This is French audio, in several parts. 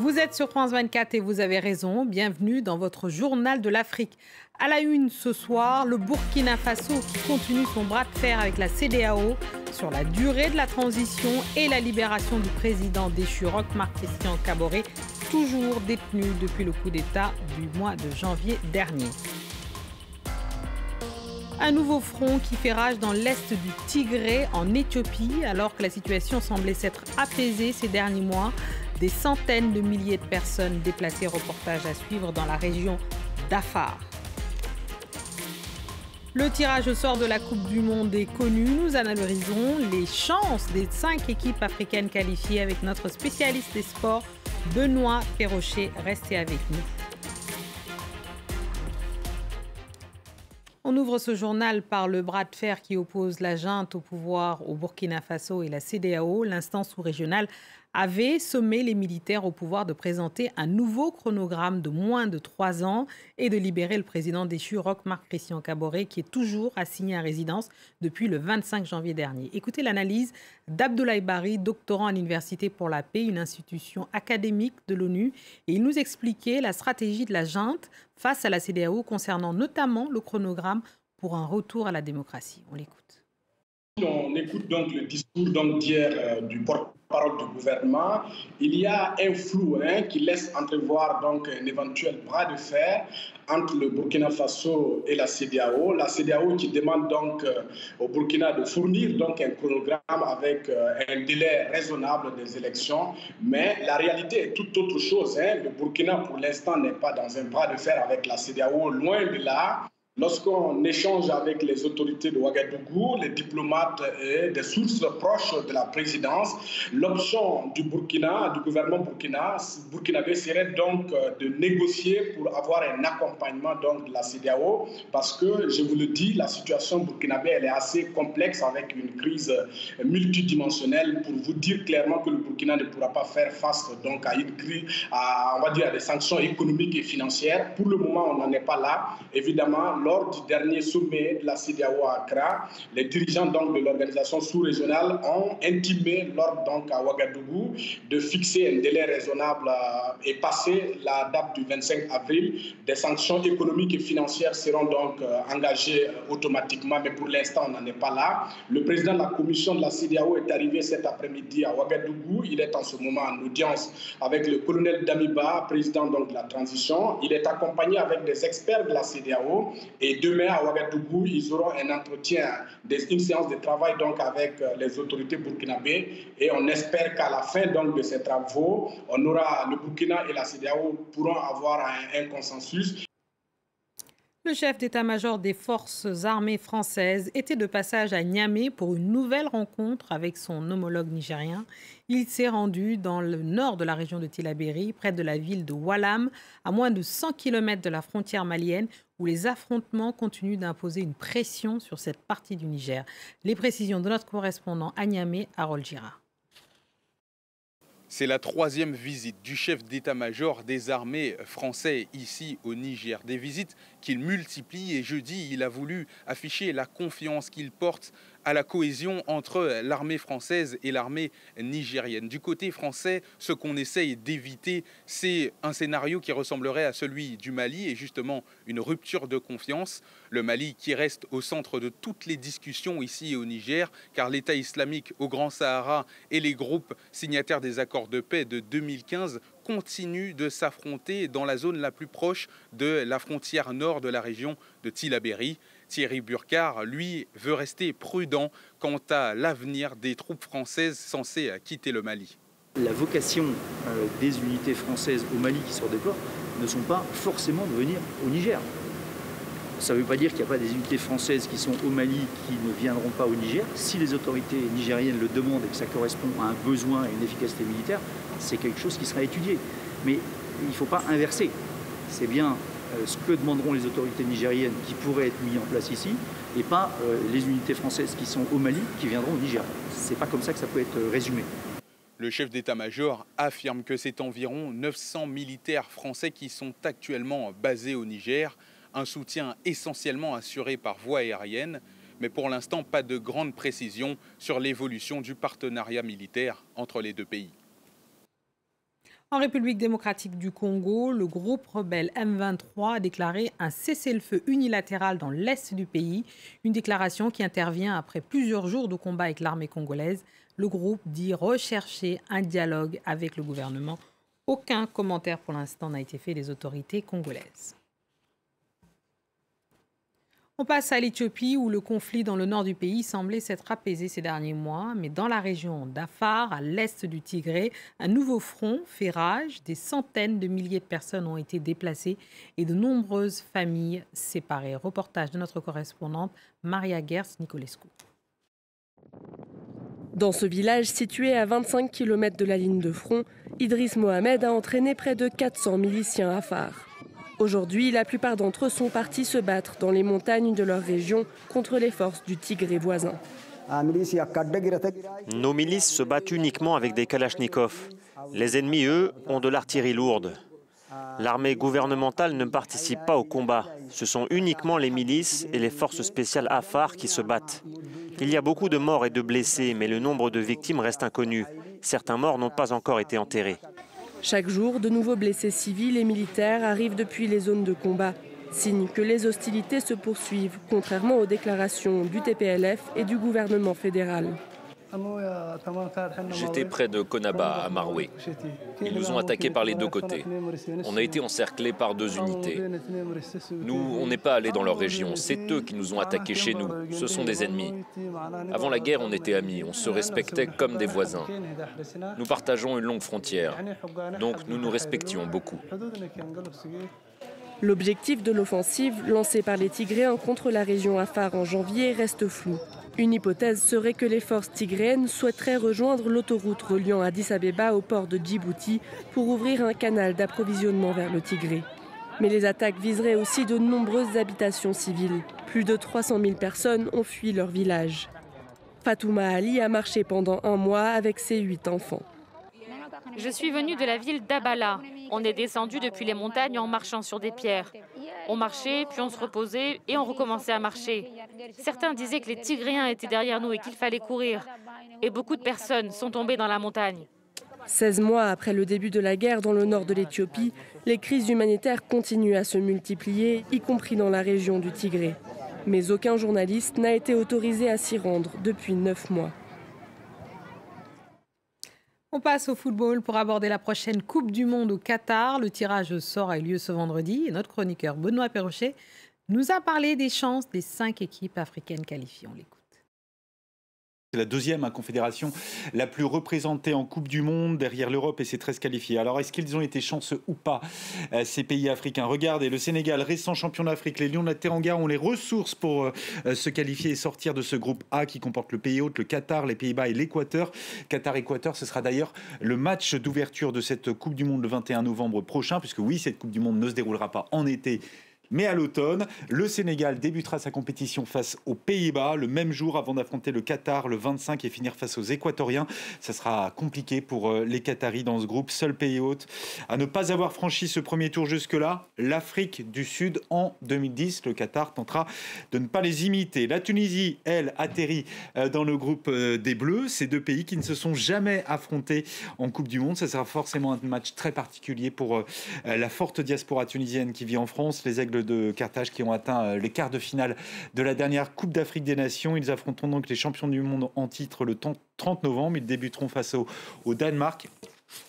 Vous êtes sur France 24 et vous avez raison. Bienvenue dans votre journal de l'Afrique. À la une ce soir, le Burkina Faso continue son bras de fer avec la CDAO sur la durée de la transition et la libération du président déchu Roch Marc Christian Caboret, toujours détenu depuis le coup d'État du mois de janvier dernier. Un nouveau front qui fait rage dans l'est du Tigré en Éthiopie alors que la situation semblait s'être apaisée ces derniers mois. Des centaines de milliers de personnes déplacées, reportage à suivre dans la région d'Afar. Le tirage au sort de la Coupe du Monde est connu. Nous analysons les chances des cinq équipes africaines qualifiées avec notre spécialiste des sports, Benoît Perrochet. Restez avec nous. On ouvre ce journal par le bras de fer qui oppose la junte au pouvoir au Burkina Faso et la CDAO. L'instance sous-régionale avait sommé les militaires au pouvoir de présenter un nouveau chronogramme de moins de trois ans et de libérer le président déchu Roch Marc Christian Caboret, qui est toujours assigné à résidence depuis le 25 janvier dernier. Écoutez l'analyse d'Abdoulaye Bari, doctorant à l'Université pour la paix, une institution académique de l'ONU, et il nous expliquait la stratégie de la junte face à la CDAO concernant notamment le chronogramme pour un retour à la démocratie. On l'écoute. On écoute donc le discours d'hier euh, du porte-parole du gouvernement. Il y a un flou hein, qui laisse entrevoir donc un éventuel bras de fer entre le Burkina Faso et la CDAO. La CDAO qui demande donc euh, au Burkina de fournir donc un chronogramme avec euh, un délai raisonnable des élections. Mais la réalité est tout autre chose. Hein. Le Burkina, pour l'instant, n'est pas dans un bras de fer avec la CDAO, loin de là. Lorsqu'on échange avec les autorités de Ouagadougou, les diplomates et des sources proches de la présidence, l'option du Burkina, du gouvernement burkina, burkinabé serait donc euh, de négocier pour avoir un accompagnement donc de la CDAO, parce que, je vous le dis, la situation burkinabé elle est assez complexe avec une crise multidimensionnelle. Pour vous dire clairement que le Burkina ne pourra pas faire face donc à une crise, à, on va dire des sanctions économiques et financières. Pour le moment, on n'en est pas là. Évidemment, lors du dernier sommet de la CDAO à Accra, les dirigeants donc, de l'organisation sous-régionale ont intimé l'ordre donc à Ouagadougou de fixer un délai raisonnable euh, et passer la date du 25 avril. Des sanctions économiques et financières seront donc euh, engagées euh, automatiquement, mais pour l'instant, on n'en est pas là. Le président de la commission de la CDAO est arrivé cet après-midi à Ouagadougou. Il est en ce moment en audience avec le colonel Damiba, président donc de la transition. Il est accompagné avec des experts de la CDAO et demain, à Ouagadougou, ils auront un entretien, une séance de travail donc avec euh, les autorités burkinabées. Et on espère qu'à la fin donc, de ces travaux, on aura le Burkina et la CDAO pourront avoir un, un consensus. Le chef d'état-major des forces armées françaises était de passage à Niamey pour une nouvelle rencontre avec son homologue nigérien. Il s'est rendu dans le nord de la région de Tilaberi, près de la ville de Walam, à moins de 100 km de la frontière malienne, où les affrontements continuent d'imposer une pression sur cette partie du Niger. Les précisions de notre correspondant à Niamey, Harold Girard. C'est la troisième visite du chef d'état-major des armées français ici au Niger. Des visites qu'il multiplie et jeudi, il a voulu afficher la confiance qu'il porte à la cohésion entre l'armée française et l'armée nigérienne. Du côté français, ce qu'on essaye d'éviter, c'est un scénario qui ressemblerait à celui du Mali et justement une rupture de confiance. Le Mali qui reste au centre de toutes les discussions ici au Niger, car l'État islamique au Grand Sahara et les groupes signataires des accords de paix de 2015 continuent de s'affronter dans la zone la plus proche de la frontière nord de la région de Tilaberi. Thierry Burkhardt, lui, veut rester prudent quant à l'avenir des troupes françaises censées quitter le Mali. La vocation euh, des unités françaises au Mali qui se redéploient ne sont pas forcément de venir au Niger. Ça ne veut pas dire qu'il n'y a pas des unités françaises qui sont au Mali qui ne viendront pas au Niger. Si les autorités nigériennes le demandent et que ça correspond à un besoin et une efficacité militaire, c'est quelque chose qui sera étudié. Mais il ne faut pas inverser. C'est bien euh, ce que demanderont les autorités nigériennes qui pourraient être mis en place ici, et pas euh, les unités françaises qui sont au Mali qui viendront au Niger. C'est pas comme ça que ça peut être euh, résumé. Le chef d'état-major affirme que c'est environ 900 militaires français qui sont actuellement basés au Niger, un soutien essentiellement assuré par voie aérienne, mais pour l'instant pas de grande précision sur l'évolution du partenariat militaire entre les deux pays. En République démocratique du Congo, le groupe rebelle M23 a déclaré un cessez-le-feu unilatéral dans l'est du pays, une déclaration qui intervient après plusieurs jours de combat avec l'armée congolaise. Le groupe dit rechercher un dialogue avec le gouvernement. Aucun commentaire pour l'instant n'a été fait des autorités congolaises. On passe à l'Éthiopie où le conflit dans le nord du pays semblait s'être apaisé ces derniers mois, mais dans la région d'Afar, à l'est du Tigré, un nouveau front fait rage. Des centaines de milliers de personnes ont été déplacées et de nombreuses familles séparées. Reportage de notre correspondante Maria Gers Nicolescu. Dans ce village situé à 25 km de la ligne de front, Idriss Mohamed a entraîné près de 400 miliciens Afar. Aujourd'hui, la plupart d'entre eux sont partis se battre dans les montagnes de leur région contre les forces du Tigré voisin. Nos milices se battent uniquement avec des kalachnikovs. Les ennemis, eux, ont de l'artillerie lourde. L'armée gouvernementale ne participe pas au combat. Ce sont uniquement les milices et les forces spéciales Afar qui se battent. Il y a beaucoup de morts et de blessés, mais le nombre de victimes reste inconnu. Certains morts n'ont pas encore été enterrés. Chaque jour, de nouveaux blessés civils et militaires arrivent depuis les zones de combat, signe que les hostilités se poursuivent, contrairement aux déclarations du TPLF et du gouvernement fédéral. J'étais près de Konaba, à Maroué. Ils nous ont attaqués par les deux côtés. On a été encerclés par deux unités. Nous, on n'est pas allés dans leur région. C'est eux qui nous ont attaqués chez nous. Ce sont des ennemis. Avant la guerre, on était amis. On se respectait comme des voisins. Nous partageons une longue frontière. Donc nous nous respections beaucoup. L'objectif de l'offensive lancée par les Tigréens contre la région Afar en janvier reste flou. Une hypothèse serait que les forces tigréennes souhaiteraient rejoindre l'autoroute reliant Addis Abeba au port de Djibouti pour ouvrir un canal d'approvisionnement vers le Tigré. Mais les attaques viseraient aussi de nombreuses habitations civiles. Plus de 300 000 personnes ont fui leur village. Fatouma Ali a marché pendant un mois avec ses huit enfants. Je suis venue de la ville d'Abala. On est descendu depuis les montagnes en marchant sur des pierres. On marchait, puis on se reposait et on recommençait à marcher. Certains disaient que les Tigréens étaient derrière nous et qu'il fallait courir. Et beaucoup de personnes sont tombées dans la montagne. 16 mois après le début de la guerre dans le nord de l'Éthiopie, les crises humanitaires continuent à se multiplier, y compris dans la région du Tigré. Mais aucun journaliste n'a été autorisé à s'y rendre depuis neuf mois. On passe au football pour aborder la prochaine Coupe du Monde au Qatar. Le tirage sort a eu lieu ce vendredi et notre chroniqueur Benoît Perrochet nous a parlé des chances des cinq équipes africaines qualifiées. On l'écoute. C'est la deuxième hein, confédération la plus représentée en Coupe du Monde derrière l'Europe et ses 13 qualifiés. Alors est-ce qu'ils ont été chanceux ou pas, euh, ces pays africains? Regardez, le Sénégal, récent champion d'Afrique, les Lions de la Teranga ont les ressources pour euh, euh, se qualifier et sortir de ce groupe A qui comporte le pays hôte, le Qatar, les Pays-Bas et l'Équateur. Qatar-Équateur, ce sera d'ailleurs le match d'ouverture de cette Coupe du Monde le 21 novembre prochain, puisque oui, cette Coupe du Monde ne se déroulera pas en été mais à l'automne, le Sénégal débutera sa compétition face aux Pays-Bas le même jour avant d'affronter le Qatar le 25 et finir face aux Équatoriens. Ça sera compliqué pour euh, les Qataris dans ce groupe. Seul pays hôte à ne pas avoir franchi ce premier tour jusque-là, l'Afrique du Sud en 2010. Le Qatar tentera de ne pas les imiter. La Tunisie, elle, atterrit euh, dans le groupe euh, des Bleus. Ces deux pays qui ne se sont jamais affrontés en Coupe du Monde. Ça sera forcément un match très particulier pour la forte diaspora tunisienne qui vit en France. Les Aigles de Carthage qui ont atteint euh, les quarts de finale de la dernière Coupe d'Afrique des Nations. Ils affronteront donc les champions du monde en titre le 30 novembre. Ils débuteront face au, au Danemark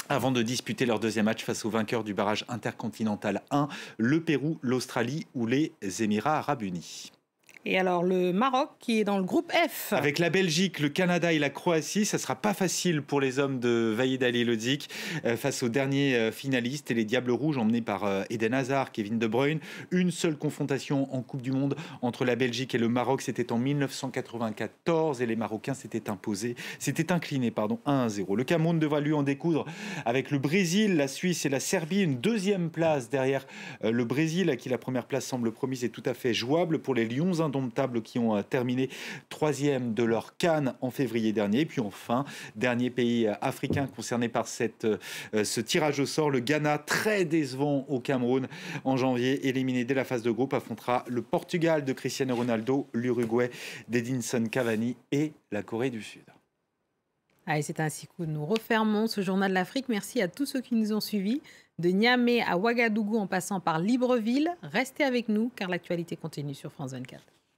avant de disputer leur deuxième match face aux vainqueurs du barrage intercontinental 1, le Pérou, l'Australie ou les Émirats arabes unis. Et alors le Maroc qui est dans le groupe F. Avec la Belgique, le Canada et la Croatie, ça sera pas facile pour les hommes de Vaïd Ali Lodzik euh, face aux derniers euh, finalistes et les Diables Rouges emmenés par euh, Eden Hazard, Kevin De Bruyne. Une seule confrontation en Coupe du Monde entre la Belgique et le Maroc, c'était en 1994 et les Marocains s'étaient imposés, s'étaient inclinés pardon 1-0. Le Cameroun devra lui en découdre avec le Brésil, la Suisse et la Serbie, une deuxième place derrière le Brésil à qui la première place semble promise et tout à fait jouable pour les Lions indomptables qui ont euh, terminé troisième de leur Cannes en février dernier. Et puis enfin, dernier pays euh, africain concerné par cette, euh, ce tirage au sort, le Ghana, très décevant au Cameroun en janvier, éliminé dès la phase de groupe, affrontera le Portugal de Cristiano Ronaldo, l'Uruguay d'Edinson Cavani et la Corée du Sud. Allez, c'est ainsi que nous refermons ce journal de l'Afrique. Merci à tous ceux qui nous ont suivis. De Niamey à Ouagadougou en passant par Libreville, restez avec nous car l'actualité continue sur France 24.